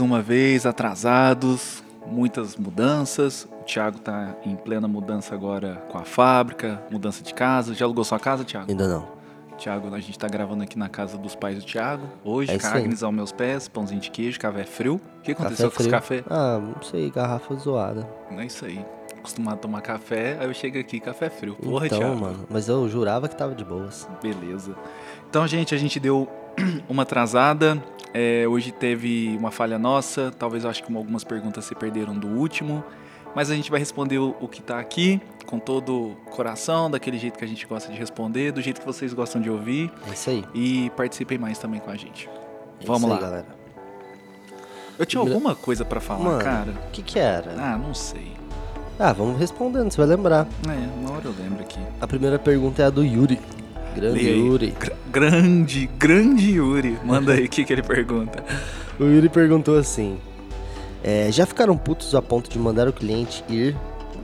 mais uma vez atrasados, muitas mudanças. O Thiago tá em plena mudança agora com a fábrica, mudança de casa. Já alugou sua casa, Thiago? Ainda não. Thiago, a gente tá gravando aqui na casa dos pais do Thiago. Hoje, É carnes aos meus pés, pãozinho de queijo, café frio. O que aconteceu com esse frio. café? Ah, não sei, garrafa zoada. Não é isso aí. Acostumado a tomar café, aí eu chego aqui, café frio. Porra, então, Thiago. mano, mas eu jurava que tava de boas. Beleza. Então, gente, a gente deu uma atrasada. É, hoje teve uma falha nossa. Talvez eu acho que algumas perguntas se perderam do último. Mas a gente vai responder o, o que tá aqui, com todo o coração, daquele jeito que a gente gosta de responder, do jeito que vocês gostam de ouvir. É isso aí. E participem mais também com a gente. É Vamos lá. galera. Eu tinha alguma coisa pra falar, Mano, cara. o que que era? Ah, não sei. Ah, vamos respondendo, você vai lembrar. É, uma hora eu lembro aqui. A primeira pergunta é a do Yuri. Grande Lê. Yuri. Gr- grande, grande Yuri. Manda aí o que, que ele pergunta. O Yuri perguntou assim: é, Já ficaram putos a ponto de mandar o cliente ir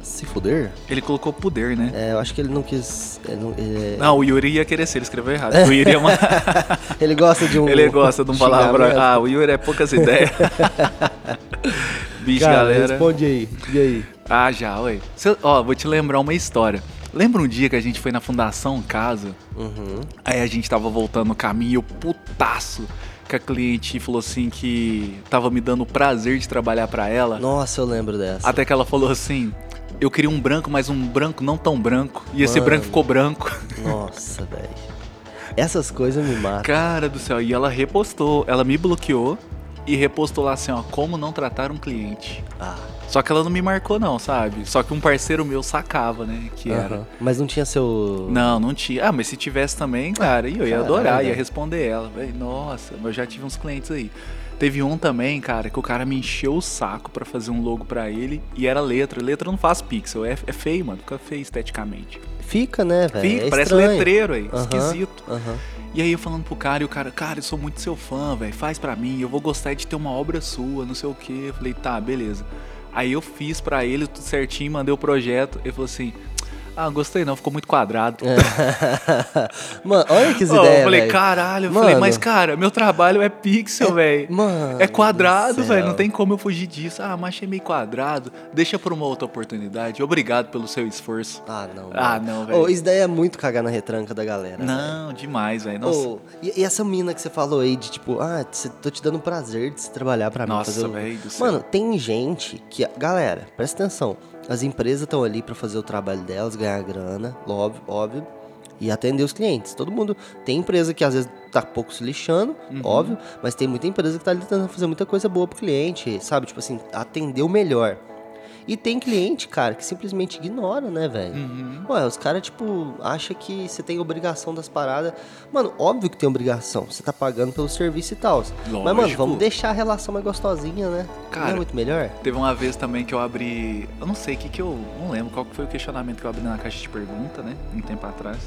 se fuder? Ele colocou poder, né? É, eu acho que ele não quis. é, não- é, Não, o Yuri ia querer ser, ele escreveu errado. O Yuri é uma... ele gosta de um. ele gosta de um palavrão. xingamento. Ah, o Yuri é poucas ideias. Bicho, Cara, galera. responde aí. E aí? Ah, já. Cê- ó, vou te lembrar uma história. Lembra um dia que a gente foi na Fundação Casa? Uhum. Aí a gente tava voltando no caminho, putaço, que a cliente falou assim que tava me dando o prazer de trabalhar pra ela. Nossa, eu lembro dessa. Até que ela falou assim: eu queria um branco, mas um branco não tão branco. E esse Mano. branco ficou branco. Nossa, velho. Essas coisas me matam. Cara do céu, e ela repostou, ela me bloqueou e repostou lá assim, ó, como não tratar um cliente. Ah, Só que ela não me marcou não, sabe? Só que um parceiro meu sacava, né, que era. aham. Mas não tinha seu. Não, não tinha. Ah, mas se tivesse também, cara, eu ia Caralho, adorar, ia responder ela. Véi, Nossa, eu já tive uns clientes aí. Teve um também, cara, que o cara me encheu o saco pra fazer um logo pra ele e era letra. Letra não faz pixel, é, é feio, mano, fica feio esteticamente. Fica, né, velho? Fica, É parece estranho. letreiro aí, Aham, esquisito. aham. E aí eu falando pro cara, e o cara, cara, eu sou muito seu fã, velho, faz pra mim, eu vou gostar de ter uma obra sua, não sei o quê. Eu falei, tá, beleza. Aí eu fiz pra ele tudo certinho, mandei o projeto. Ele falou assim: Ah, gostei não, ficou muito quadrado. Mano, olha que Ó, ideias, eu falei, velho. caralho, eu falei, Mano. mas cara, meu trabalho é pixel, velho. Mano. É quadrado, do velho, não tem como eu fugir disso. Ah, mas achei meio quadrado. Deixa pra uma outra oportunidade. Obrigado pelo seu esforço. Ah, não. Ah, mano. não, velho. Ô, isso daí é muito cagar na retranca da galera. Não, demais, velho. Ô, e, e essa mina que você falou aí de tipo, ah, tô te dando prazer de se trabalhar pra mim. Nossa, velho. Mano, tem gente que. Galera, presta atenção. As empresas estão ali pra fazer o trabalho delas, ganhar grana, óbvio, óbvio. E atender os clientes. Todo mundo. Tem empresa que às vezes tá pouco se lixando, Uhum. óbvio, mas tem muita empresa que tá ali tentando fazer muita coisa boa pro cliente, sabe? Tipo assim, atender o melhor. E tem cliente, cara, que simplesmente ignora, né, velho? Uhum. Ué, os caras, tipo, acham que você tem obrigação das paradas. Mano, óbvio que tem obrigação. Você tá pagando pelo serviço e tal. Mas, mano, vamos deixar a relação mais gostosinha, né? Não Cara, é muito melhor? Teve uma vez também que eu abri. Eu não sei o que que eu. Não lembro qual que foi o questionamento que eu abri na caixa de pergunta, né? Um tempo atrás.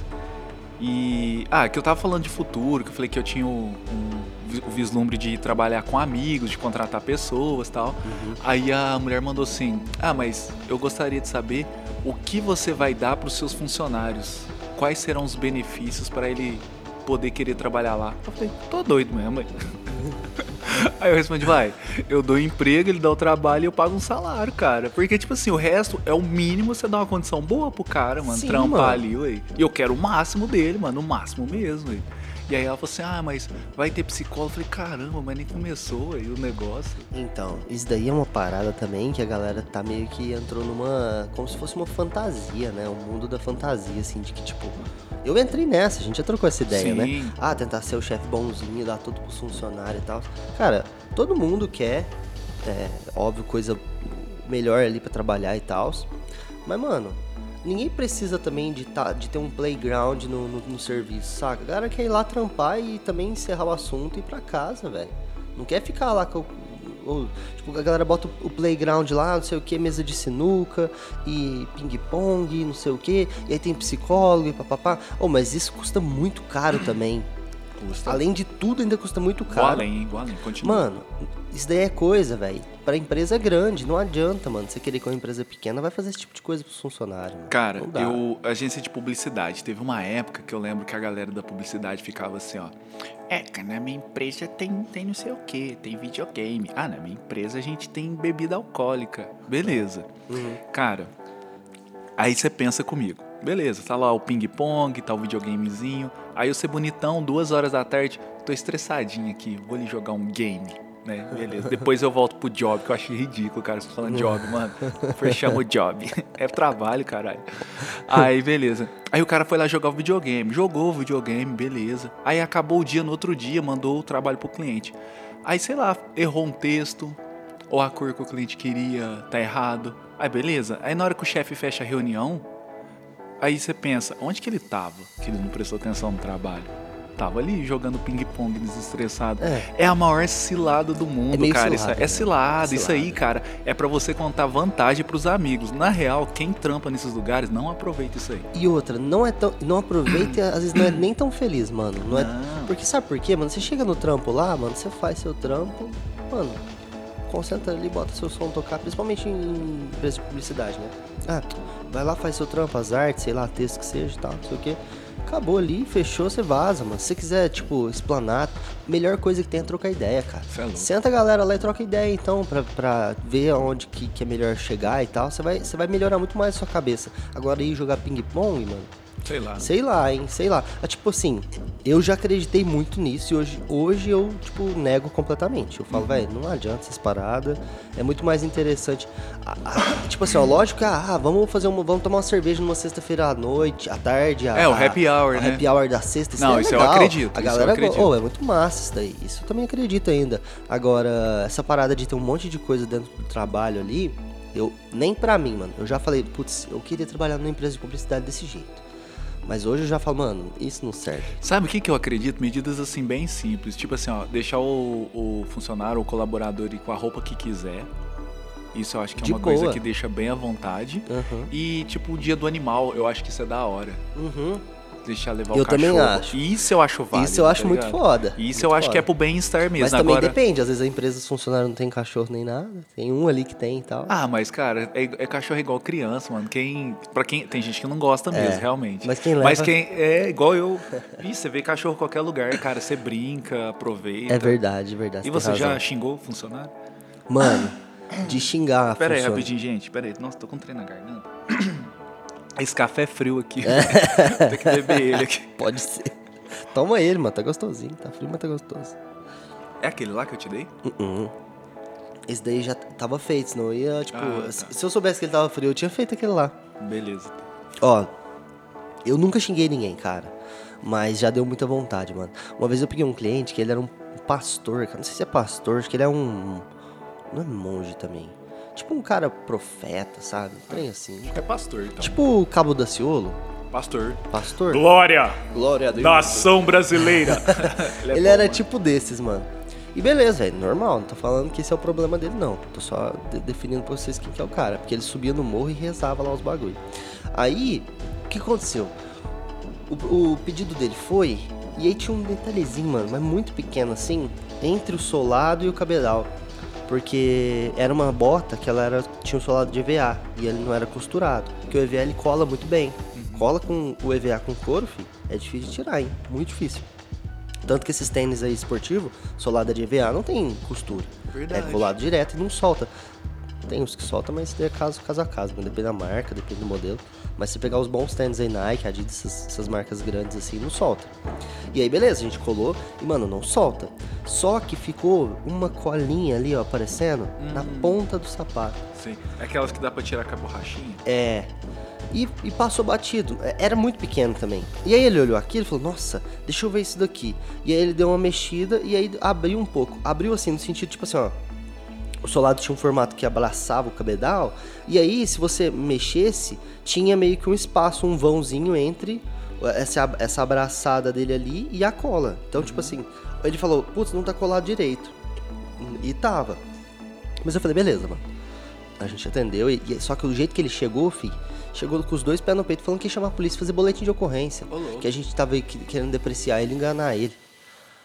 E. Ah, que eu tava falando de futuro, que eu falei que eu tinha o, um o vislumbre de trabalhar com amigos, de contratar pessoas e tal. Uhum. Aí a mulher mandou assim: Ah, mas eu gostaria de saber o que você vai dar pros seus funcionários. Quais serão os benefícios para ele poder querer trabalhar lá? Eu falei: Tô doido mesmo. Aí eu respondi, vai, eu dou emprego, ele dá o trabalho e eu pago um salário, cara. Porque, tipo assim, o resto é o mínimo você dar uma condição boa pro cara, mano, Sim, trampar mano. ali, ué. E eu quero o máximo dele, mano, o máximo mesmo, ué. E aí ela falou assim, ah, mas vai ter psicólogo. Eu falei, caramba, mas nem começou aí o negócio. Então, isso daí é uma parada também que a galera tá meio que entrou numa. como se fosse uma fantasia, né? Um mundo da fantasia, assim, de que, tipo. Eu entrei nessa, a gente já trocou essa ideia, né? Sim. Ah, tentar ser o chefe bonzinho, dar tudo pros funcionários e tal. Cara, todo mundo quer, é, óbvio, coisa melhor ali pra trabalhar e tal. Mas, mano, ninguém precisa também de, tá, de ter um playground no, no, no serviço, saca? A galera quer ir lá trampar e também encerrar o assunto e ir pra casa, velho. Não quer ficar lá com. o- tipo, a galera bota o playground lá, não sei o que, mesa de sinuca e ping-pong, não sei o que, e aí tem psicólogo e papapá. Oh, mas isso custa muito caro também. Custa. Além de tudo, ainda custa muito Igual caro. além, igual além. Continua. Mano, isso daí é coisa, velho. Pra empresa grande, não adianta, mano. Você querer que uma empresa pequena vai fazer esse tipo de coisa pros funcionários. Mano. Cara, eu. Agência de publicidade. Teve uma época que eu lembro que a galera da publicidade ficava assim, ó. É, cara, na minha empresa tem, tem não sei o que, tem videogame. Ah, na minha empresa a gente tem bebida alcoólica. Beleza. Uhum. Cara, aí você pensa comigo. Beleza, tá lá o ping-pong, tá o videogamezinho. Aí eu ser bonitão, duas horas da tarde, tô estressadinho aqui, vou ali jogar um game. Né? Beleza. Depois eu volto pro job, que eu achei ridículo, cara. Você falando job, mano. Foi chama o job. É trabalho, caralho. Aí, beleza. Aí o cara foi lá jogar o videogame. Jogou o videogame, beleza. Aí acabou o dia, no outro dia, mandou o trabalho pro cliente. Aí, sei lá, errou um texto, ou a cor que o cliente queria tá errado. Aí, beleza. Aí na hora que o chefe fecha a reunião, aí você pensa, onde que ele tava? Que ele não prestou atenção no trabalho. Tava ali jogando ping-pong desestressado. É. É. a maior cilada do mundo, É cara. cilada, isso né? é cilada. Isso aí, cara, é pra você contar vantagem pros amigos. Na real, quem trampa nesses lugares não aproveita isso aí. E outra, não é tão. Não aproveita, às vezes não é nem tão feliz, mano. Não é, Não. porque sabe por quê, mano? Você chega no trampo lá, mano, você faz seu trampo, mano, concentra ali, bota seu som tocar, principalmente em empresa de publicidade, né? Ah, vai lá, faz seu trampo, as artes, sei lá, texto que seja e tal, não sei o quê. Acabou ali, fechou, você vaza, mano. Se você quiser, tipo, explanar, melhor coisa que tem é trocar ideia, cara. Cê é. Senta a galera lá e troca ideia, então, pra, pra ver aonde que, que é melhor chegar e tal. Você vai, você vai melhorar muito mais a sua cabeça. Agora, ir jogar ping-pong, mano, Sei lá. Sei lá, hein? Sei lá. É, tipo assim, eu já acreditei muito nisso e hoje, hoje eu, tipo, nego completamente. Eu falo, velho, não adianta essas paradas. É muito mais interessante. Ah, ah, tipo assim, ó, lógico que, ah, vamos fazer uma. Vamos tomar uma cerveja numa sexta-feira à noite, à tarde. A, É, o happy hour, a né? happy hour da sexta. Isso Não, é isso eu legal. acredito, A eu galera. acredito. Oh, é muito massa isso daí. Isso eu também acredito ainda. Agora, essa parada de ter um monte de coisa dentro do trabalho ali. Eu, nem pra mim, mano. Eu já falei, putz, eu queria trabalhar numa empresa de publicidade desse jeito. Mas hoje eu já falo, mano, isso não serve. Sabe o que, que eu acredito? Medidas assim bem simples. Tipo assim, ó, deixar o, o funcionário ou colaborador ir com a roupa que quiser. Isso eu acho que é De uma coisa boa. que deixa bem à vontade. Uhum. E tipo o dia do animal, eu acho que isso é da hora. Uhum. Deixar levar Eu o cachorro. também acho. Isso eu acho válido. isso eu acho tá muito foda. Isso muito eu acho que é foda. pro bem-estar mesmo. Mas também Agora, depende, às vezes a empresa dos funcionários não tem cachorro nem nada. Tem um ali que tem e tal. Ah, mas cara, é, é cachorro igual criança, mano. Quem, para quem tem gente que não gosta mesmo, realmente. É, mas quem Mas leva- quem é igual eu, Ih, você vê cachorro em qualquer lugar, cara, você brinca, aproveita. é verdade, verdade. E você já xingou o funcionário? Mano, de xingar. Pera aí, rapidinho, gente. Pera aí. Nossa, tô com um trem na garganta. Esse café é frio aqui. É. Tem que beber ele aqui. Pode ser. Toma ele, mano. Tá gostosinho. Tá frio, mas tá gostoso. É aquele lá que eu te dei? Uh-uh. Esse daí já tava feito, senão eu ia, tipo. Ah, tá. se- Se eu soubesse que ele tava frio, eu tinha feito aquele lá. Beleza. Ó, eu nunca xinguei ninguém, cara. Mas já deu muita vontade, mano. Uma vez eu peguei um cliente que ele era um pastor, cara. Não sei se é pastor, acho que ele é um. Não é monge também. Tipo um cara profeta, sabe? Um trem assim. É pastor, então. Tipo o Cabo Daciolo, Pastor. pastor. Glória! Glória a Deus. Nação brasileira! ele é Ele bom, era mano. tipo desses, mano. E beleza, velho, normal, não tô falando que esse é o problema dele, não. Tô só de- definindo pra vocês quem que é o cara. Porque ele subia no morro e rezava lá os bagulho. Aí, o que aconteceu? O, o pedido dele foi, e aí tinha um detalhezinho, mano, mas muito pequeno assim, entre o solado e o cabedal. Porque era uma bota que ela era, tinha um solado de EVA e ele não era costurado. Porque o EVA ele cola muito bem. Cola com o EVA com couro, filho, é difícil de tirar, hein? Muito difícil. Tanto que esses tênis aí esportivos, solada de EVA, não tem costura. Verdade. É colado direto e não solta. Tem uns que soltam, mas é caso, caso a caso, né? depende da marca, depende do modelo. Mas se pegar os bons tênis aí, Nike, Adidas, essas, essas marcas grandes assim, não solta. E aí, beleza, a gente colou e, mano, não solta. Só que ficou uma colinha ali, ó, aparecendo na ponta do sapato. Sim. É aquelas que dá pra tirar com a borrachinha? É. E, e passou batido. É, Era muito pequeno também. E aí ele olhou aquilo e falou, nossa, deixa eu ver isso daqui. E aí ele deu uma mexida e aí abriu um pouco. Abriu assim, no sentido, tipo assim, ó. O solado tinha um formato que abraçava o cabedal. E aí, se você mexesse, tinha meio que um espaço, um vãozinho entre essa, essa abraçada dele ali e a cola. Então, tipo assim, ele falou, putz, não tá colado direito. E tava. Mas eu falei, beleza, mano. A gente atendeu, e, e- só que o jeito que ele chegou, fi, chegou com os dois pés no peito falando que ia chamar a polícia e fazer boletim de ocorrência. Ô, louco. Que a gente tava querendo depreciar ele e enganar ele.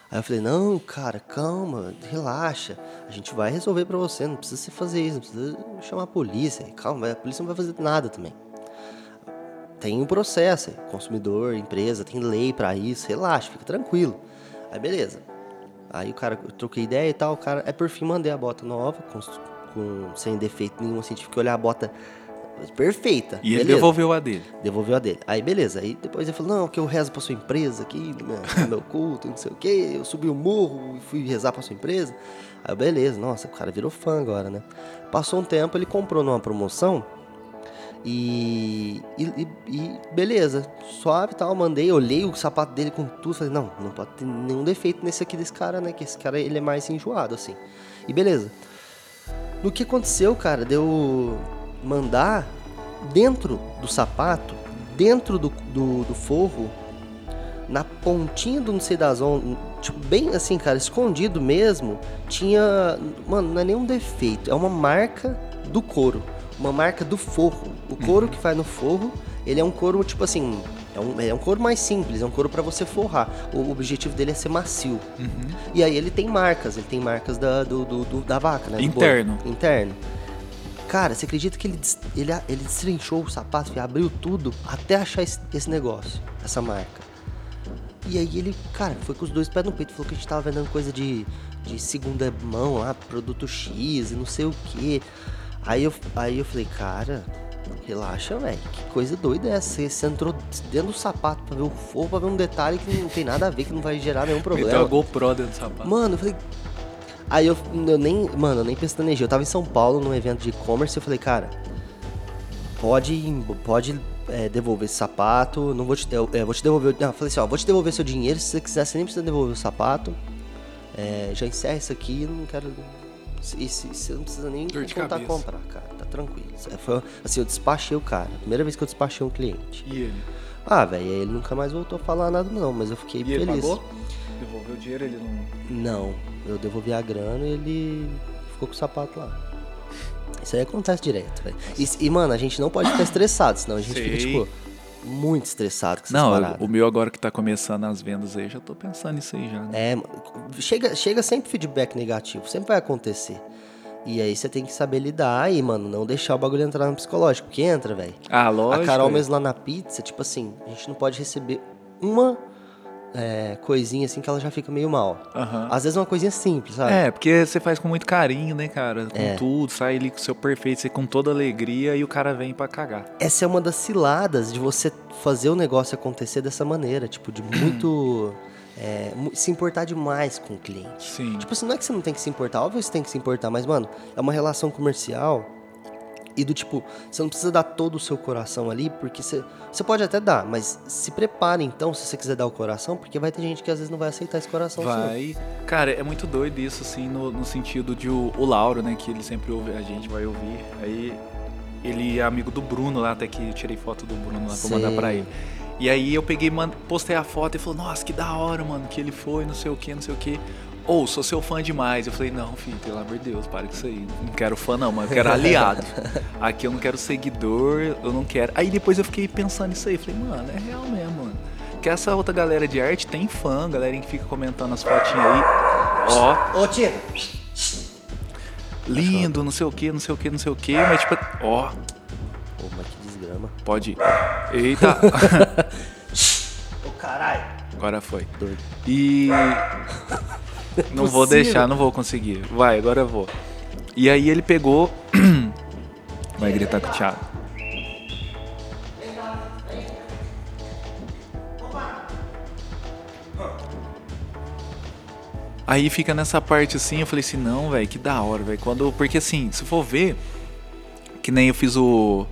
Aí eu falei, não, cara, calma, relaxa. A gente vai resolver pra você, não precisa você fazer isso, não precisa chamar a polícia. Calma, a polícia não vai fazer nada também. Tem um processo, consumidor, empresa, tem lei pra isso, relaxa, fica tranquilo. Aí beleza. Aí o cara, eu troquei ideia e tal, o cara, é por fim mandei a bota nova, com, com sem defeito nenhum, assim, tive que olhar a bota perfeita. E ele beleza. devolveu a dele. Devolveu a dele. Aí beleza. Aí depois ele falou, não, que eu rezo pra sua empresa aqui, né, meu culto, não sei o quê. Eu subi o morro e fui rezar pra sua empresa. Aí beleza, nossa, o cara virou fã agora, né? Passou um tempo, ele comprou numa promoção e, e, e beleza, suave e tal, mandei, olhei o sapato dele com tudo, falei, não, não pode ter nenhum defeito nesse aqui desse cara, né? Que esse cara, ele é mais enjoado, assim. E beleza. No que aconteceu, cara, deu mandar dentro do sapato, dentro do, do, do forro, na pontinha do não sei das ondas, tipo, bem assim, cara, escondido mesmo, tinha. Mano, não é nenhum defeito, é uma marca do couro. Uma marca do forro. O couro que faz no forro, ele é um couro, tipo assim. É um, é um couro mais simples, é um couro para você forrar. O objetivo dele é ser macio. E aí ele tem marcas, ele tem marcas da, do, do- do- da vaca, né? Interno. Interno. Cara, você acredita que ele, ele, ele destrinchou o sapato e abriu tudo até achar esse, esse negócio, essa marca. E aí ele, cara, foi com os dois pés no peito, falou que a gente tava vendendo coisa de, de segunda mão lá, produto X e não sei o que. Aí eu, aí eu falei, cara, relaxa, velho, que coisa doida é essa? Você, você entrou dentro do sapato pra ver o forro, pra ver um detalhe que não tem nada a ver, que não vai gerar nenhum problema. Meteu a GoPro dentro do sapato. Mano, eu falei. Aí eu, eu nem. Mano, eu nem pestaneja. Eu tava em São Paulo num evento de e-commerce e eu falei, cara, pode, pode é, devolver esse sapato. Não vou te, eu, é, vou te devolver. Não, eu falei assim, ó, vou te devolver seu dinheiro. Se você quiser, você nem precisa devolver o sapato. É, já encerra isso aqui, eu não quero. E você não precisa nem tentar comprar, cara. Tá tranquilo. É- Foi, assim, eu despachei o cara. Primeira vez que eu despachei um cliente. E ele? Ah, velho, aí ele nunca mais voltou a falar nada, não, mas eu fiquei E ele feliz. pagou? Devolveu o dinheiro, ele não. Não, eu devolvi a grana e ele ficou com o sapato lá. Isso aí acontece direto, velho. E, e, mano, a gente não pode ficar estressado, senão a gente fica, Sei. tipo, muito estressado com essas Não, paradas. o meu agora que tá começando as vendas aí, já tô pensando nisso aí já. Né? É, chega, chega sempre feedback negativo, sempre vai acontecer. E aí você tem que saber lidar e, mano, não deixar o bagulho entrar no psicológico, porque entra, velho. Ah, lógico. A Carol é. mesmo lá na pizza, tipo assim, a gente não pode receber uma é, coisinha assim que ela já fica meio mal. Aham. Às vezes é uma coisinha simples, sabe? É, porque você faz com muito carinho, né, cara? Com É. tudo, sai ali com o seu perfeito, você com toda alegria e o cara vem pra cagar. essa é uma das ciladas de você fazer o negócio acontecer dessa maneira, tipo, de muito. é, se importar demais com o cliente. Sim. Tipo assim, não é que você não tem que se importar, óbvio que você tem que se importar, mas, mano, é uma relação comercial e do tipo, você não precisa dar todo o seu coração ali, porque você, você pode até dar, mas se prepare então, se você quiser dar o coração, porque vai ter gente que às vezes não vai aceitar esse coração. Vai. Cara, é muito doido isso, assim, no, no sentido de o, o Lauro, né, que ele sempre ouve, a gente vai ouvir. Aí ele é amigo do Bruno lá, até que eu tirei foto do Bruno lá pra Sei. mandar pra ele. E aí eu peguei, postei a foto e falou, nossa, que da hora, mano, que ele foi, não sei o que, não sei o que. Ou, sou seu fã demais. Eu falei, não, filho, pelo amor de Deus, para com isso aí. Não quero fã, não, mas eu quero aliado. Aqui eu não quero seguidor, eu não quero. Aí depois eu fiquei pensando nisso aí. Falei, mano, é real mesmo, mano. Que essa outra galera de arte tem fã, galera que fica comentando as fotinhas aí. Ó, Ô, Tira! lindo, não sei o que, não sei o que, não sei o que, mas tipo, ó, Pô, mas que desgrama. pode ir. Eita, Ô, caralho! agora foi. Doido. E. Não vou Impossível. deixar, não vou conseguir. Vai, agora eu vou. E aí ele pegou. Vai gritar com o Thiago. Aí fica nessa parte assim, eu falei assim, não, velho, que da hora, velho. Quando. Porque assim, se for ver, que nem eu fiz o.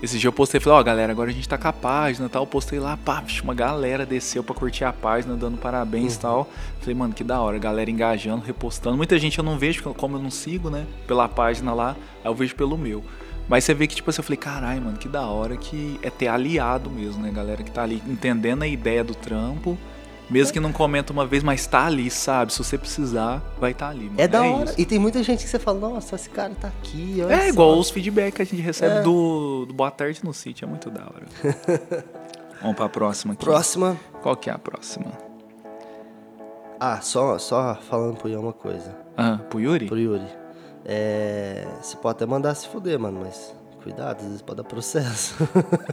Esse dia eu postei, falei, ó, galera, agora a gente tá com a página e tal. Eu postei lá, pá, uma galera desceu pra curtir a página, dando parabéns e tal. Falei, mano, que da hora, galera engajando, repostando. Muita gente eu não vejo, como eu não sigo, né, pela página lá, aí eu vejo pelo meu. Mas você vê que, tipo assim, eu falei, caralho, mano, que da hora que é ter aliado mesmo, né? Galera que tá ali entendendo a ideia do trampo. Mesmo que não comenta uma vez, mas tá ali, sabe? Se você precisar, vai estar tá ali. Mano. É da hora. isso. E tem muita gente que você fala, nossa, esse cara tá aqui, É só. igual os feedback que a gente recebe É. do, do Boa Tarde no sítio, é muito da hora. Vamos pra próxima aqui. Próxima. Qual que é a próxima? Ah, só, só falando pro Ian uma coisa. Ah, pro Yuri? Pro Yuri. É. Você pode até mandar se fuder, mano, mas cuidado, às vezes pode dar processo.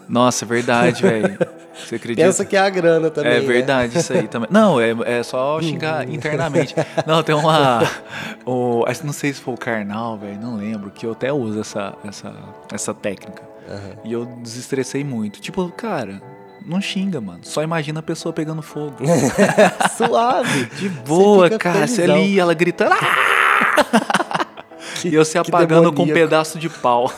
Nossa, é verdade, velho. Você acredita? Pensa que é a grana também. É né? verdade, isso aí também. Não, é, é só xingar internamente. Não, tem uma. O, não sei se foi o carnal, velho, não lembro, que eu até uso essa, essa, essa técnica. Aham. E eu desestressei muito. Tipo, cara, não xinga, mano. Só imagina a pessoa pegando fogo. Suave. De boa, fica cara. Você ali, ela gritando. "Ah!" e eu se apagando com um pedaço de pau.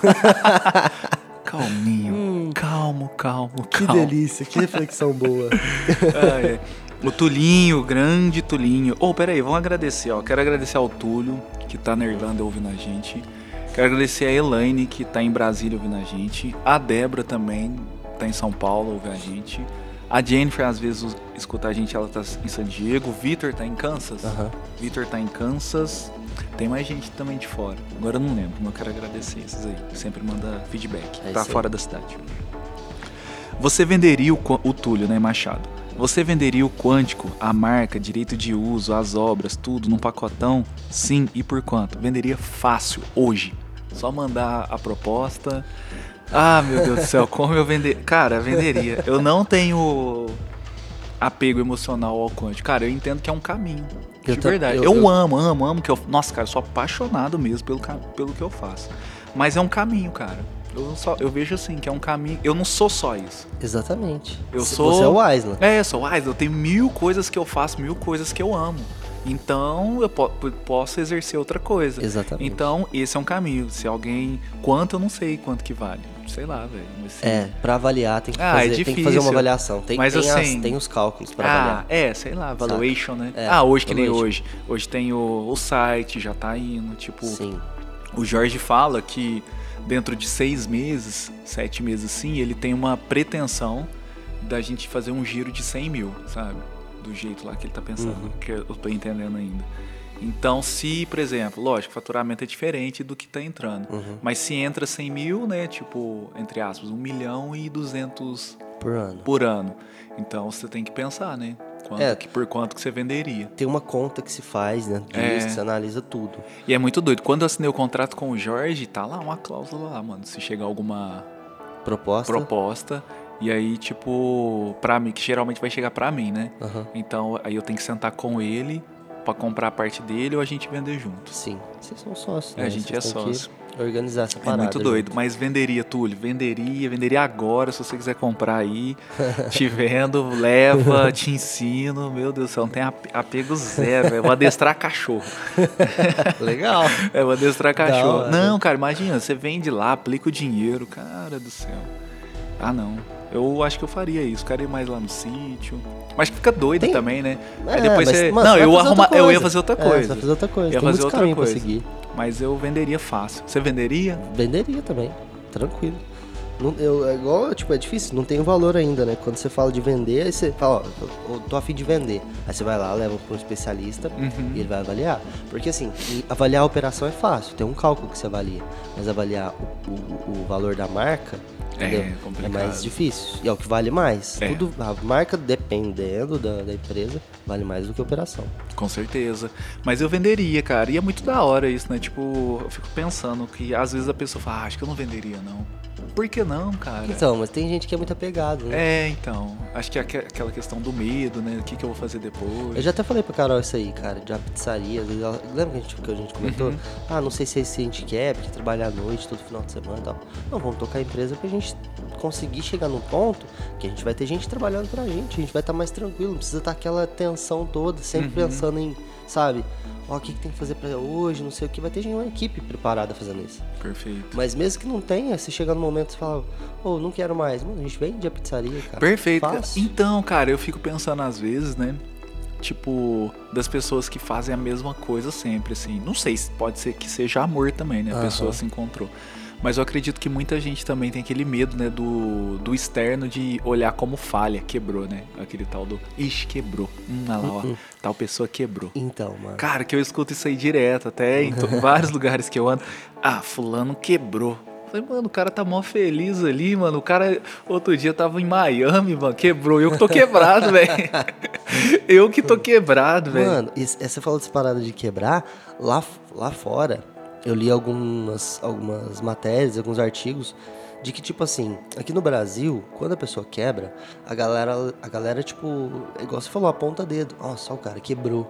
Calminho. Calmo, calmo, Hum. Que calmo. delícia, que reflexão boa. Ah, é. O Tulinho, o grande Tulinho. Ô, peraí, vamos agradecer, ó. Quero agradecer ao Túlio, que tá na Irlanda ouvindo a gente. Quero agradecer a Elaine, que tá em Brasília ouvindo a gente. A Débora também tá em São Paulo ouvindo a gente. A Jennifer, às vezes, escuta a gente, ela tá em San Diego. O Vitor tá em Kansas. Aham. Vitor tá em Kansas. Tem mais gente também de fora. Agora eu não lembro, mas eu quero agradecer esses aí. Sempre manda feedback. É tá aí. fora da cidade. Você venderia o, o Túlio, né, Machado? Você venderia o quântico, a marca, direito de uso, as obras, tudo num pacotão? Sim, e por quanto? Venderia fácil, hoje. Só mandar a proposta. Ah, meu Deus do céu, como eu vender. Cara, venderia. Eu não tenho apego emocional ao quântico. Cara, eu entendo que é um caminho. Eu de verdade. eu- Eu, eu- amo, amo, amo que eu. Nossa, cara, eu sou apaixonado mesmo pelo, pelo que eu faço. Mas é um caminho, cara. Eu, só, eu vejo assim, que é um caminho. Eu não sou só isso. Exatamente. Eu Você- sou- Você é o Aislan. É, eu sou wise, eu tenho mil coisas que eu faço, mil coisas que eu amo. Então eu po- posso exercer outra coisa. Exatamente. Então, esse é um caminho. Se alguém. Quanto eu não sei quanto que vale. Sei lá, velho. se- É, pra avaliar tem que, Ah, fazer, é tem que fazer uma avaliação. Tem, Mas tem, assim- as- tem os cálculos pra Ah, avaliar. é, sei lá, valuation, né? É, ah, hoje que nem hoje. Hoje tem o, o site, já tá indo. Tipo, Sim. o Jorge fala que dentro de seis meses, sete meses sim, ele tem uma pretensão da gente fazer um giro de 100 mil, sabe? Do jeito lá que ele tá pensando, Uhum. que eu tô entendendo ainda. Então, se, por exemplo, lógico, o faturamento é diferente do que tá entrando. Uhum. Mas se entra 100 mil, né? Tipo, entre aspas, 1 milhão e 200 Por ano. por ano. Então você tem que pensar, né? Quanto É. que, por quanto que você venderia. Tem uma conta que se faz dentro disso, É. que você analisa tudo. E é muito doido. Quando eu assinei o contrato com o Jorge, tá lá uma cláusula lá, mano. Se chegar alguma Proposta. proposta. E aí, tipo, pra mim, que geralmente vai chegar pra mim, né? Aham. Então aí eu tenho que sentar com ele pra comprar a parte dele ou a gente vender junto. Sim. Vocês são sócios, É, né? a gente Vocês é sócio. Organizar essa É parada. muito doido, mas venderia, Túlio. Venderia, venderia agora. Se você quiser comprar aí, te vendo, leva, te ensino. Meu Deus do céu, não tem ap- apego zero. Eu vou adestrar cachorro. Legal. É, vou adestrar cachorro. Não, cara, imagina, você vende lá, aplica o dinheiro. Cara do céu. Ah, não. Eu acho que eu faria isso. Ir mais lá no sítio. Mas fica doido Tem- também, né? Aí É, depois mas, você. mano, não, você eu, arruma... eu ia coisa. fazer outra É, coisa. você vai fazer outra coisa. Ia Tem fazer outra coisa. seguir. Mas eu venderia fácil. Você venderia? Venderia também, tranquilo. Não, eu, é igual, tipo, é difícil, não tem valor ainda, né? Quando você fala de vender, aí você fala, ó, eu, eu tô afim de vender. Aí você vai lá, leva para um especialista Uhum. e ele vai avaliar. Porque assim, avaliar a operação é fácil, tem um cálculo que você avalia. Mas avaliar o, o- o valor da marca, entendeu? É complicado. mais difícil. E é o que vale mais. É. Tudo, a marca, dependendo da, da empresa, vale mais do que a operação. Com certeza. Mas eu venderia, cara. E é muito da hora isso, né? Tipo, eu fico pensando que às vezes a pessoa fala, ah, acho que eu não venderia, não. Por que não, cara? Então, mas tem gente que é muito apegado, né? É, então. Acho que é aque- aquela questão do medo, né? O que, que eu vou fazer depois? Eu já até falei pra Carol isso aí, cara, de a pizzaria. ela- lembra que a, gente, que a gente comentou? Uhum. Ah, não sei se é que a gente quer, porque trabalhar à noite, todo final de semana e tal. Não, vamos tocar a empresa pra gente conseguir chegar num ponto que a gente vai ter gente trabalhando pra gente, a gente vai estar mais tranquilo, não precisa estar aquela tensão toda, sempre Uhum. pensando em, sabe, ó, o que, que tem que fazer pra hoje, não sei o que, vai ter gente, uma equipe preparada fazendo isso. Perfeito. Mas mesmo que não tenha, se chegar no momento e fala, ô, não quero mais, mano, a gente vende a pizzaria, cara. Perfeito. Fácil. Então, cara, eu fico pensando às vezes, né? Tipo, das pessoas que fazem a mesma coisa sempre, assim. Não sei se pode ser que seja amor também, né? A Aham. pessoa se encontrou. Mas eu acredito que muita gente também tem aquele medo, né, do, do externo de olhar como falha, quebrou, né? Aquele tal do, ixi, quebrou. Hum, olha lá, ó, Uhum. tal pessoa quebrou. Então, mano. Cara, que eu escuto isso aí direto, até em vários lugares que eu ando. Ah, fulano quebrou. Falei, mano, o cara tá mó feliz ali, mano. O cara, outro dia, tava em Miami, mano, quebrou. Eu que tô quebrado, velho. Eu que tô quebrado, velho. Mano, e você falou dessa parada de quebrar, lá, lá fora, eu li algumas, algumas matérias, alguns artigos, de que, tipo assim, aqui no Brasil, quando a pessoa quebra, a galera, a galera tipo, é igual você falou, aponta dedo. Nossa, o cara quebrou,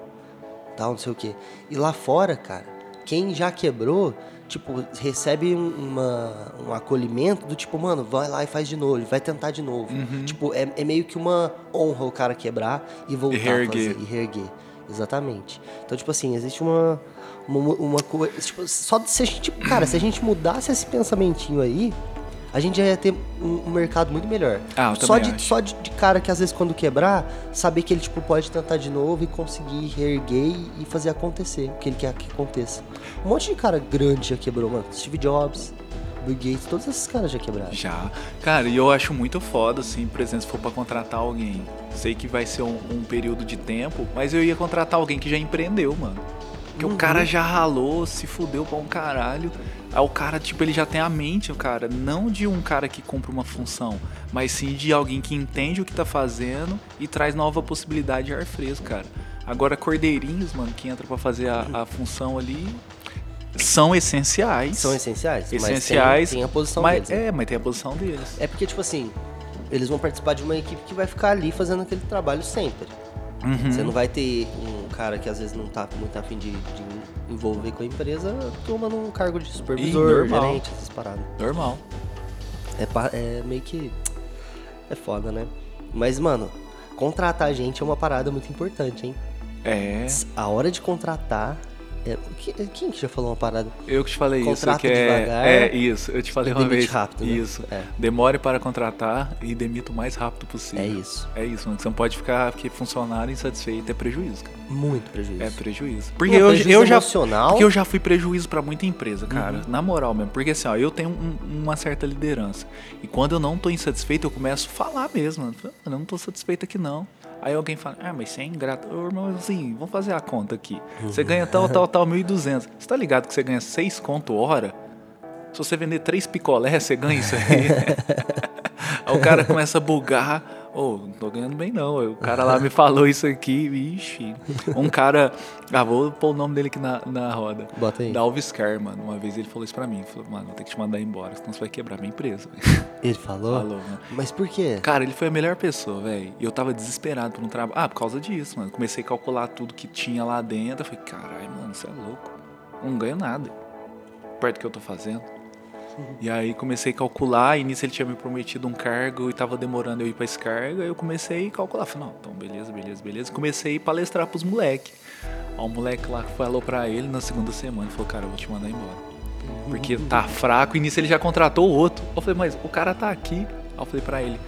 tal, não sei o quê. E lá fora, cara, quem já quebrou tipo, recebe um, uma, um acolhimento do tipo, mano, vai lá e faz de novo, vai tentar de novo. Uhum. Tipo, é, é meio que uma honra o cara quebrar e voltar E reerguer. a fazer. E reerguer. Exatamente. Então, tipo assim, existe uma, uma, uma coisa. Tipo, só de se a gente. Cara, se a gente mudasse esse pensamentinho aí, a gente já ia ter um, mercado muito melhor. Ah, só de, acho. só de, de cara que às vezes quando quebrar, saber que ele tipo, pode tentar de novo e conseguir reerguer e fazer acontecer o que ele quer que aconteça. Um monte de cara grande já quebrou, mano. Steve Jobs, Bill Gates, todos esses caras já quebraram. Já. Cara, e eu acho muito foda, assim, por exemplo, se for pra contratar alguém. Sei que vai ser um, um período de tempo, mas eu ia contratar alguém que já empreendeu, mano. Porque o Uhum. cara já ralou, se fudeu pra um caralho. Aí o cara, tipo, ele já tem a mente, o cara, não de um cara que compra uma função, mas sim de alguém que entende o que tá fazendo e traz nova possibilidade de ar fresco, cara. Agora, cordeirinhos, mano, que entra pra fazer a, a função ali, são essenciais. São essenciais. Essenciais, Mas tem, tem a posição mas, deles. né? É, mas tem a posição deles. É porque, tipo assim, eles vão participar de uma equipe que vai ficar ali fazendo aquele trabalho sempre. Uhum. Você não vai ter um cara que às vezes não tá muito afim de, de envolver com a empresa, toma num cargo de supervisor, gerente, essas paradas. Normal. É, é meio que. É foda, né? Mas, mano, contratar gente é uma parada muito importante, hein? É. A hora de contratar. É... que- Quem que já falou uma parada? Eu que te falei Contrata isso, que é, devagar é isso. Eu te falei uma vez. rápido, né? Isso. É. Demore para contratar e demita o mais rápido possível. É isso. É isso, mano. Você não pode ficar porque funcionário insatisfeito é prejuízo, cara. Muito prejuízo. É prejuízo. Pô, Porque eu, prejuízo eu já porque eu já fui prejuízo pra muita empresa, Uhum. cara. Na moral mesmo. Porque assim, ó, eu tenho um- uma certa liderança. E quando eu não tô insatisfeito, eu começo a falar mesmo. mano. Falo, "Mano, Eu não tô satisfeito aqui, não. Aí alguém fala, ah, mas você é ingrato. Ô, irmão, assim, vamos fazer a conta aqui. Você ganha tal, tal, tal, 1.200. Você tá ligado que você ganha 6 conto hora? Se você vender três picolés, você ganha isso aí. aí o cara começa a bugar. Ô, não tô ganhando bem não. O cara lá me falou isso aqui. Vixe. Um cara. Ah, vou pôr o nome dele aqui na, na roda. Bota aí. Da Alves Car, mano. Uma vez ele falou isso pra mim. Falou, mano, vou ter que te mandar embora, senão você vai quebrar minha empresa. Ele falou? Falou, né? Mas por quê? Cara, ele foi a melhor pessoa, velho. E eu tava desesperado por um trabalho. Ah, por causa disso, mano. Comecei a calcular tudo que tinha lá dentro. Eu falei, caralho, mano, você é louco. Não ganho nada. Perto do que eu tô fazendo. E aí comecei a calcular, e nisso ele tinha me prometido um cargo e tava demorando eu ir pra esse cargo. Aí eu comecei a calcular. Falei, não, então beleza, beleza, beleza. Comecei a palestrar pros moleque. Ó, o moleque lá falou pra ele na segunda semana. Falou, cara, eu vou te mandar embora. Porque tá fraco, e nisso ele já contratou o outro. Eu falei, mas o cara tá aqui. Aí eu falei pra ele,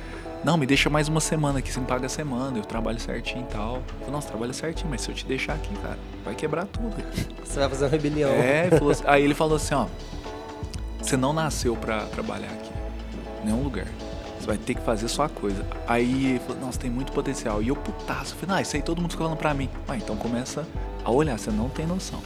não, me deixa mais uma semana aqui, você me paga a semana, eu trabalho certinho e tal. Eu falei, nossa, trabalha certinho, mas se eu te deixar aqui, cara, vai quebrar tudo. Você vai fazer uma rebelião. É, assim- aí ele falou assim, ó, você não nasceu pra trabalhar aqui, em nenhum lugar. Você vai ter que fazer sua coisa. Aí ele falou, nossa, tem muito potencial. E eu putaço, eu falei, ah, isso aí todo mundo falando pra mim. Ah, então começa a olhar, você não tem noção.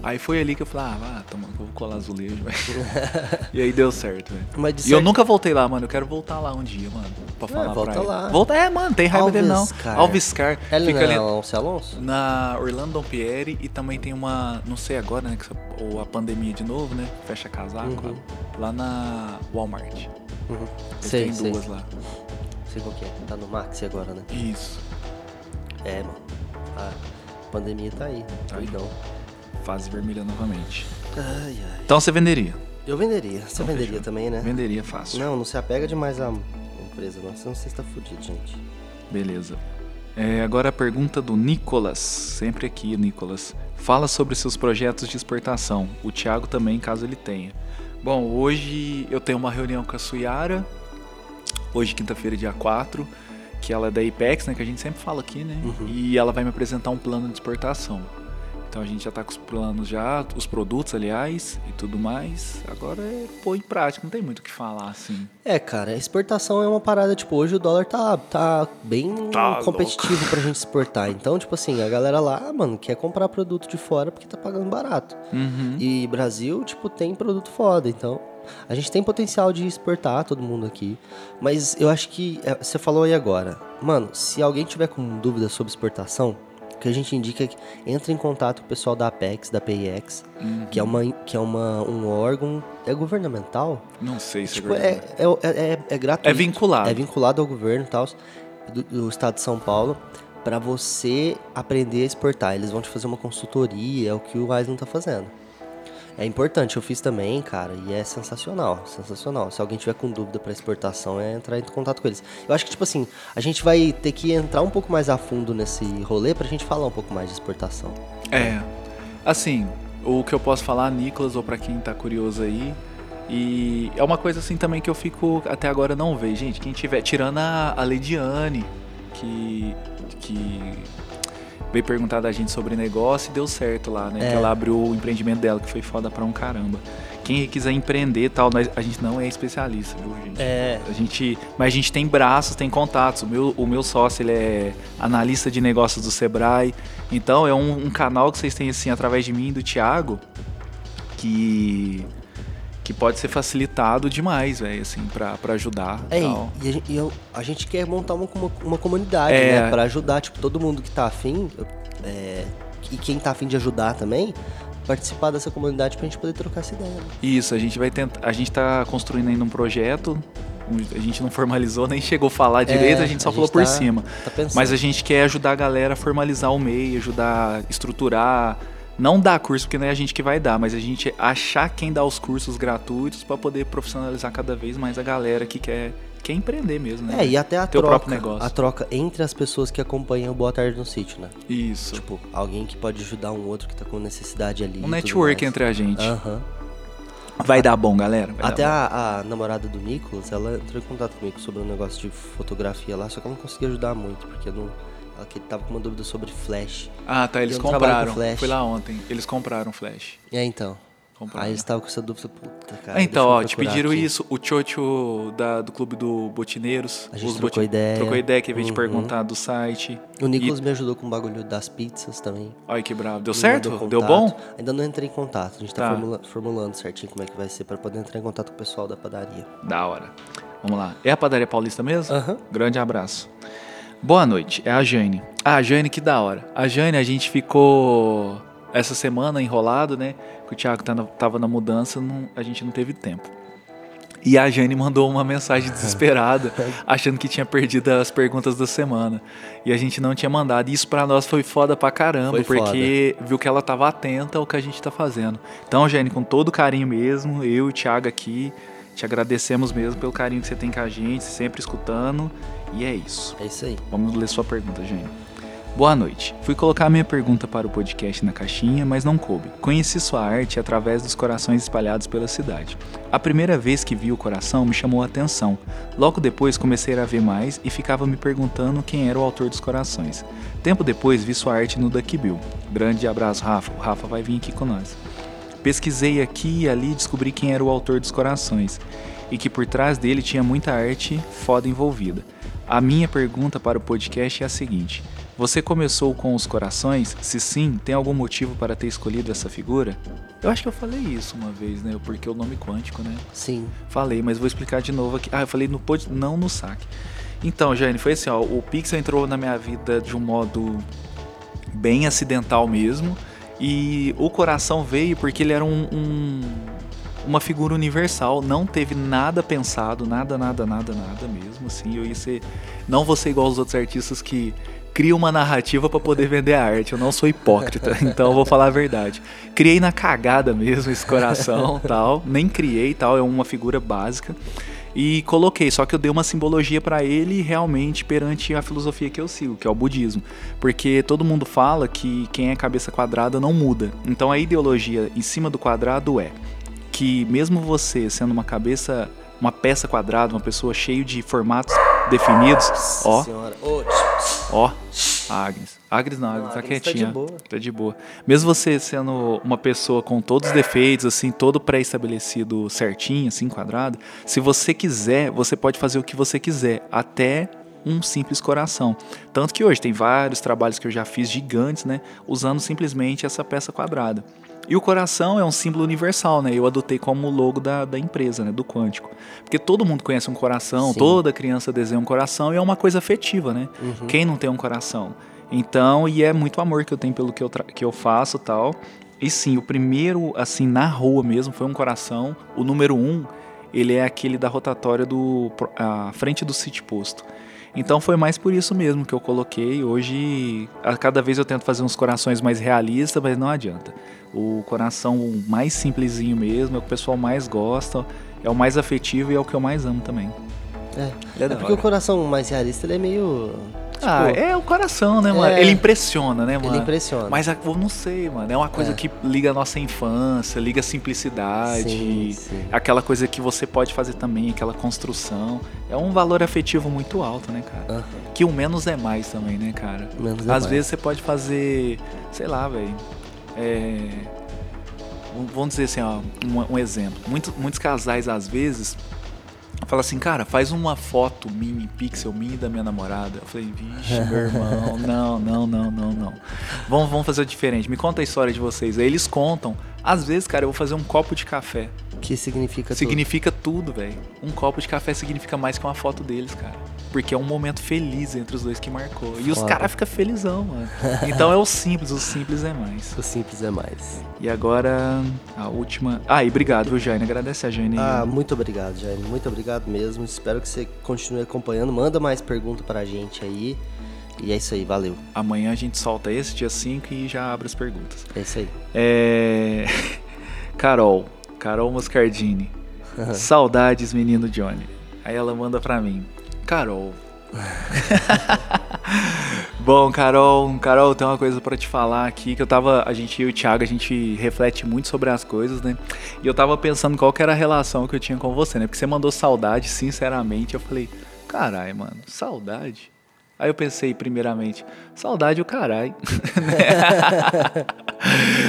Aí foi ali que eu falei, ah, vá, toma, eu vou colar azulejo, velho. e aí deu certo, velho. De E eu certo- nunca voltei lá, mano. Eu quero voltar lá um dia, mano. Pra falar volta pra ele. lá. Volta, é, mano, tem raiva dele não. Alviscar. Alviscar. Ela Fica não ali é Alonso Alonso? na Orlando Dompieri e também tem uma, não sei agora, né, que ou a pandemia de novo, né? Fecha casaco. Uhum. Lá na Walmart. Uhum. Sei, têm sei. duas lá. Sei qual que é. Tá no Maxi agora, né? Isso. É, mano. A pandemia tá aí. Tá aí. Doidão. Fase vermelha novamente. Ai, ai. Então você venderia? Eu venderia. Você Então, venderia fechou. também, né? Venderia fácil. Não, não se apega demais à empresa, não. Senão você está fudido, gente. Beleza. É, agora a pergunta do Nicolas, sempre aqui, Nicolas. Fala sobre seus projetos de exportação. O Thiago também, caso ele tenha. Bom, hoje eu tenho uma reunião com a Suyara. Hoje, quinta-feira, dia 4. Que ela é da Apex, né? Que a gente sempre fala aqui, né? Uhum. E ela vai me apresentar um plano de exportação. Então a gente já tá com os planos já, os produtos, aliás, e tudo mais. Agora é pôr em prática, não tem muito o que falar, assim. É, cara, exportação é uma parada, tipo, hoje o dólar tá, tá bem Tá competitivo pra gente exportar. Então, tipo assim, a galera lá, mano, quer comprar produto de fora porque tá pagando barato. Uhum. E Brasil, tipo, tem produto foda, então A gente tem potencial de exportar todo mundo aqui. Mas eu acho que. é, Você falou aí agora. Mano, se alguém tiver com dúvida sobre exportação, que a gente indica é que entre em contato com o pessoal da Apex, da PIX, que é, uma, que é uma, um órgão. É governamental? Não sei se Tipo, é é, é, é, é, é gratuito. É vinculado. É vinculado ao governo e tal, do, do estado de São Paulo, para você aprender a exportar. Eles vão te fazer uma consultoria, é o que o Wise não tá fazendo. É importante, eu fiz também, cara, e é sensacional, sensacional. Se alguém tiver com dúvida para exportação, é entrar em contato com eles. Eu acho que, tipo assim, a gente vai ter que entrar um pouco mais a fundo nesse rolê pra gente falar um pouco mais de exportação. É. Assim, o que eu posso falar, Nicolas, ou pra quem tá curioso aí. E é uma coisa assim também que eu fico até agora não vejo. Gente, quem tiver. Tirando a, a Leidiane, que. que veio perguntar da gente sobre negócio e deu certo lá, né? É. Que ela abriu o empreendimento dela, que foi foda pra um caramba. Quem quiser empreender tal, nós, a gente não é especialista, viu, gente? É. A gente, mas a gente tem braços, tem contatos. O meu, o meu sócio, ele é analista de negócios do Sebrae. Então, é um, um canal que vocês têm, assim, através de mim e do Thiago, que, que pode ser facilitado demais, velho, assim, pra, pra ajudar. É, tal. e, a gente, e eu- a gente quer montar uma, uma, uma comunidade, É. né? Pra ajudar, tipo, todo mundo que tá afim, é, e quem tá afim de ajudar também, participar dessa comunidade pra gente poder trocar essa ideia. né? Isso, a gente vai tentar. A gente tá construindo ainda um projeto. A gente não formalizou, nem chegou a falar direito, É, a gente só falou por tá- cima. Tá. Mas a gente quer ajudar a galera a formalizar o MEI, ajudar a estruturar. Não dar curso, porque não é a gente que vai dar, mas a gente achar quem dá os cursos gratuitos para poder profissionalizar cada vez mais a galera que quer, quer empreender mesmo, né? É, e até a Teu troca, a troca entre as pessoas que acompanham o Boa Tarde no Sítio, né? Isso. Tipo, alguém que pode ajudar um outro que tá com necessidade ali. um network mais. entre a gente. Aham. Vai dar bom, galera. vai Até a, a namorada do Nicolas, ela entrou em contato comigo sobre um negócio de fotografia lá, só que eu não consegui ajudar muito, porque eu não, que tava com uma dúvida sobre flash. Ah, tá, eles com compraram. flash. Fui lá ontem. Eles compraram Flash. E aí, então? Compraram. Aí eles estavam com essa dúvida, puta, cara. Ah, então, ó, te pediram aqui. isso. O Chocho da, do clube do Botineiros. A gente trocou ideia. Trocou ideia, que veio te Uhum. perguntar do site. O Nicolas me ajudou com o bagulho das pizzas também. Olha que bravo. Deu certo? Deu bom? Ainda não entrei em contato. A gente tá, Tá. formula- formulando certinho como é que vai ser pra poder entrar em contato com o pessoal da padaria. Da hora. Vamos lá. É a padaria paulista mesmo? Aham. Grande abraço. Boa noite. É a Jane. Ah, Jane, que da hora. A Jane, a gente ficou essa semana enrolado, né? Que o Thiago tá tava na mudança, não- a gente não teve tempo. E a Jane mandou uma mensagem desesperada, achando que tinha perdido as perguntas da semana. E a gente não tinha mandado. E isso pra nós foi foda pra caramba, Foi porque viu que ela tava atenta ao que a gente tá fazendo. Então, Jane, com todo carinho mesmo, eu e o Thiago aqui, te agradecemos mesmo pelo carinho que você tem com a gente, sempre escutando. E é isso. É isso aí. Vamos ler sua pergunta, Jane. Boa noite. Fui colocar minha pergunta para o podcast na caixinha, mas não coube. Conheci sua arte através dos corações espalhados pela cidade. A primeira vez que vi o coração me chamou a atenção. Logo depois comecei a ver mais e ficava me perguntando quem era o autor dos corações. Tempo depois vi sua arte no Duck Bill. Grande abraço, Rafa. O Rafa vai vir aqui com nós. Pesquisei aqui e ali e descobri quem era o autor dos corações e que por trás dele tinha muita arte foda envolvida. A minha pergunta para o podcast é a seguinte: Você começou com os corações? Se sim, tem algum motivo para ter escolhido essa figura? Eu acho que eu falei isso uma vez, né? Porque o nome quântico, né? Sim. Falei, mas vou explicar de novo aqui. Ah, eu falei no pod... não no saque. Então, Jane, foi assim, ó, o Pixel entrou na minha vida de um modo bem acidental mesmo. E o coração veio porque ele era um, um- uma figura universal, não teve nada pensado, nada, nada, nada, nada mesmo. Assim, eu ia ser. Não vou ser igual os outros artistas que criam uma narrativa para poder vender a arte. Eu não sou hipócrita, então eu vou falar a verdade. Criei na cagada mesmo esse coração, tal. Nem criei, tal. É uma figura básica e coloquei, só que eu dei uma simbologia para ele realmente perante a filosofia que eu sigo, que é o budismo, porque todo mundo fala que quem é cabeça quadrada não muda. Então a ideologia em cima do quadrado é que mesmo você sendo uma cabeça, uma peça quadrada, uma pessoa cheia de formatos definidos, ó, Senhora. Ô, Agnes. Agnes não, Agnes Não, tá Agnes tá de quietinha. boa. Tá de boa. Mesmo você sendo uma pessoa com todos os defeitos, assim, todo pré-estabelecido certinho, assim, quadrado, se você quiser, você pode fazer o que você quiser, até um simples coração. Tanto que hoje tem vários trabalhos que eu já fiz gigantes, né, usando simplesmente essa peça quadrada. E o coração é um símbolo universal, né? Eu adotei como logo da, da empresa, né? Do Quântico. Porque todo mundo conhece um coração, Sim. toda criança desenha um coração e é uma coisa afetiva, né? Uhum. Quem não tem um coração? Então, e é muito amor que eu tenho pelo que eu, que eu faço tal. E sim, o primeiro, assim, na rua mesmo, foi um coração. O número um, ele é aquele da rotatória do à frente do City Posto. Então foi mais por isso mesmo que eu coloquei. Hoje, a cada vez eu tento fazer uns corações mais realistas, mas não adianta. O coração mais simplesinho mesmo, é o que o pessoal mais gosta, é o mais afetivo e é o que eu mais amo também. É, é da porque o coração mais realista, ele é meio... Tipo, ah, é o coração, né, mano? é. Ele impressiona, né, mano? ele impressiona. Mas a- eu não sei, mano. É uma coisa É. que liga a nossa infância, liga a simplicidade. Sim, sim. Aquela coisa que você pode fazer também, aquela construção. É um valor afetivo muito alto, né, cara? Aham. Que o menos é mais também, né, cara? Menos é Às mais. vezes você pode fazer, sei lá, velho. É, vamos dizer assim, ó, um, um exemplo. Muitos, muitos casais, às vezes, falam assim, cara, faz uma foto minha, em pixel minha e da minha namorada. Eu falei, vixe, meu irmão, não, não, não, não, não. Vamos, vamos fazer diferente. Me conta a história de vocês. Aí eles contam. Às vezes, cara, eu vou fazer um copo de café. Que significa tudo. Significa tudo, velho. Um copo de café significa mais que uma foto deles, cara. Porque é um momento feliz entre os dois que marcou. E os Foda. caras ficam felizão, mano. Então é o simples, o simples é mais. O simples é mais. E agora, a última. Ah, e obrigado, viu, Jaine? Agradece a Jaine. Ah, muito obrigado, Jaime. Muito obrigado mesmo. Espero que você continue acompanhando. Manda mais perguntas pra gente aí. E é isso aí, valeu. Amanhã a gente solta esse, dia 5, e já abre as perguntas. É isso aí. É. Carol. Carol Moscardini. Saudades, menino Johnny. Aí ela manda pra mim. Carol. Bom, Carol, Carol, tem uma coisa pra te falar aqui que eu tava, a gente e o Thiago, a gente reflete muito sobre as coisas, né? E eu tava pensando qual que era a relação que eu tinha com você, né? Porque você mandou saudade, sinceramente, eu falei, carai, mano, saudade? Aí eu pensei, primeiramente, saudade o carai.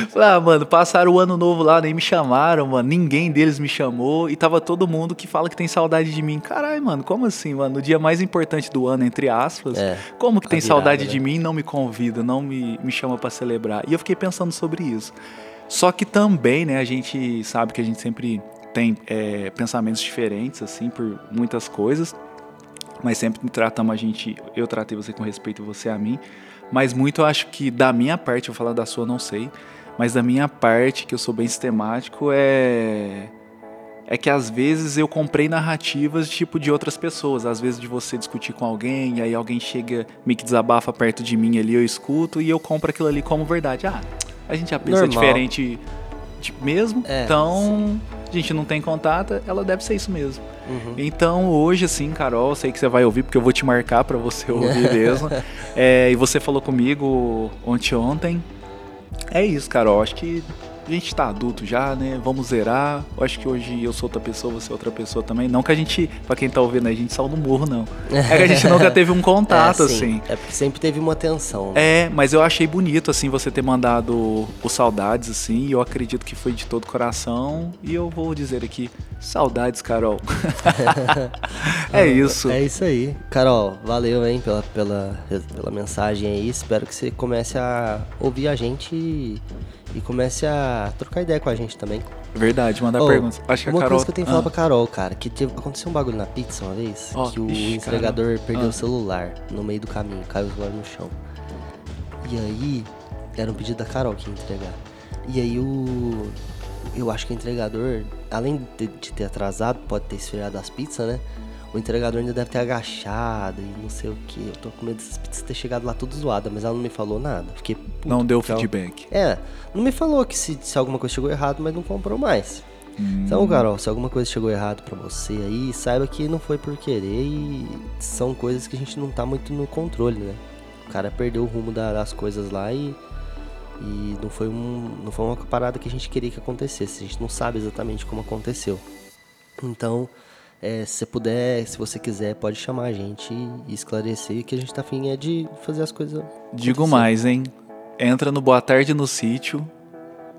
Falei, ah, mano, passaram o ano novo lá, nem me chamaram, mano. Ninguém deles me chamou. E tava todo mundo que fala que tem saudade de mim. Caralho, mano, como assim, mano? No dia mais importante do ano, entre aspas, É, como que tem virada, saudade né? de mim e não me convida, não me, me chama pra celebrar? E eu fiquei pensando sobre isso. Só que também, né, a gente sabe que a gente sempre tem é, pensamentos diferentes, assim, por muitas coisas. Mas sempre tratamos a gente, eu tratei você com respeito e você a mim. Mas muito eu acho que da minha parte, eu vou falar da sua, não sei. Mas da minha parte, que eu sou bem sistemático, é. É que às vezes eu comprei narrativas tipo de outras pessoas. Às vezes de você discutir com alguém, e aí alguém chega, meio que desabafa perto de mim ali, eu escuto e eu compro aquilo ali como verdade. Ah, a gente já pensa Normal. diferente de- mesmo, É, então a gente não tem contato, ela deve ser isso mesmo. Uhum. Então hoje, assim, Carol, sei que você vai ouvir, porque eu vou te marcar pra você ouvir mesmo. É, e você falou comigo ontem ontem. É isso, Carol. Acho que a gente tá adulto já, né? Vamos zerar. Eu acho que hoje eu sou outra pessoa, você é outra pessoa também. Não que a gente, pra quem tá ouvindo, a gente saiu do morro, não. É que a gente nunca teve um contato, é, assim. sim. É porque sempre teve uma tensão. né? É, mas eu achei bonito, assim, você ter mandado os saudades, assim, e eu acredito que foi de todo coração. E eu vou dizer aqui, saudades, Carol. é isso. É isso aí. Carol, valeu, hein, pela, pela, pela mensagem aí. Espero que você comece a ouvir a gente e, e comece a trocar ideia com a gente também. Verdade, mandar Ô, perguntas. Acho que a uma Carol. coisa que eu tenho que falar Ah, pra Carol, cara, que teve, aconteceu um bagulho na pizza uma vez, Ó, que o ixi, entregador perdeu Ah. o celular no meio do caminho, caiu o celular no chão. E aí, era um pedido da Carol que ia entregar. E aí o. Eu acho que o entregador, além de, de ter atrasado, pode ter esfriado as pizzas, né? O entregador ainda deve ter agachado e não sei o que. Eu tô com medo dessas pizzas ter chegado lá tudo zoada, mas ela não me falou nada. Fiquei puto, não deu ela- feedback. É, não me falou que se, se alguma coisa chegou errado, mas não comprou mais. Hum. Então, Carol, se alguma coisa chegou errado pra você aí, saiba que não foi por querer e são coisas que a gente não tá muito no controle, né? O cara perdeu o rumo da- das coisas lá e, e não, foi um, não foi uma parada que a gente queria que acontecesse. A gente não sabe exatamente como aconteceu. Então, é, se você puder, se você quiser, pode chamar a gente e esclarecer que a gente tá afim é de fazer as coisas. Digo mais, hein? Entra no Boa Tarde no sítio,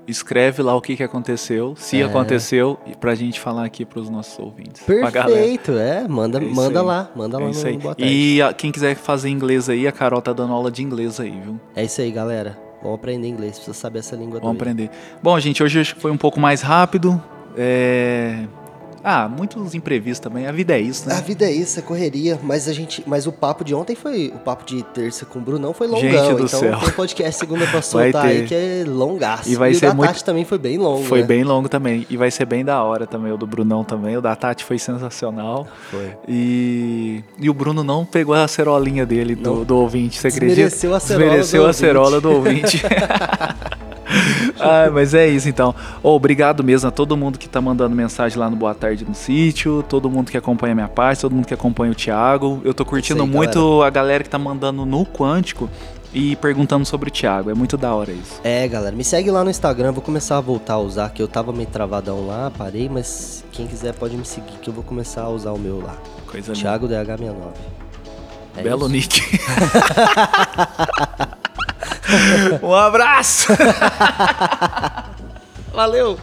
escreve lá o que, que aconteceu, se É. aconteceu, e pra gente falar aqui pros nossos ouvintes. Perfeito, é. Manda, É manda aí. lá, manda lá É no aí. Boa Tarde. E a- quem quiser fazer inglês aí, a Carol tá dando aula de inglês aí, viu? É isso aí, galera. Vamos aprender inglês, precisa saber essa língua Vamos doida. aprender. Bom, gente, hoje acho que foi um pouco mais rápido. É... Ah, muitos imprevistos também. A vida é isso, né? A vida é isso, é correria, mas a gente, mas o papo de ontem foi, o papo de terça com o Brunão foi longão, Gente do então céu. tem podcast segunda pra soltar aí que é longaço. E vai o ser da muito- Tati também foi bem longo, Foi né? bem longo também. E vai ser bem da hora também. O do Brunão também. O da Tati foi sensacional. Foi. E, e o Bruno não pegou a acerolinha dele do, do ouvinte, você acredita? Desmereceu a acerola Desmereceu do a acerola do ouvinte. ah, mas é isso então. Ô, obrigado mesmo a todo mundo que tá mandando mensagem lá no Boa Tarde no Sítio, todo mundo que acompanha a minha parte, todo mundo que acompanha o Thiago. Eu tô curtindo aí, muito a galera que tá mandando no Quântico e perguntando sobre o Thiago. É muito da hora isso. É, galera, me segue lá no Instagram, vou começar a voltar a usar, que eu tava meio travadão lá, parei, mas quem quiser pode me seguir, que eu vou começar a usar o meu lá. Coisa. Thiago DH69. É Belo isso? nick. um abraço. Valeu.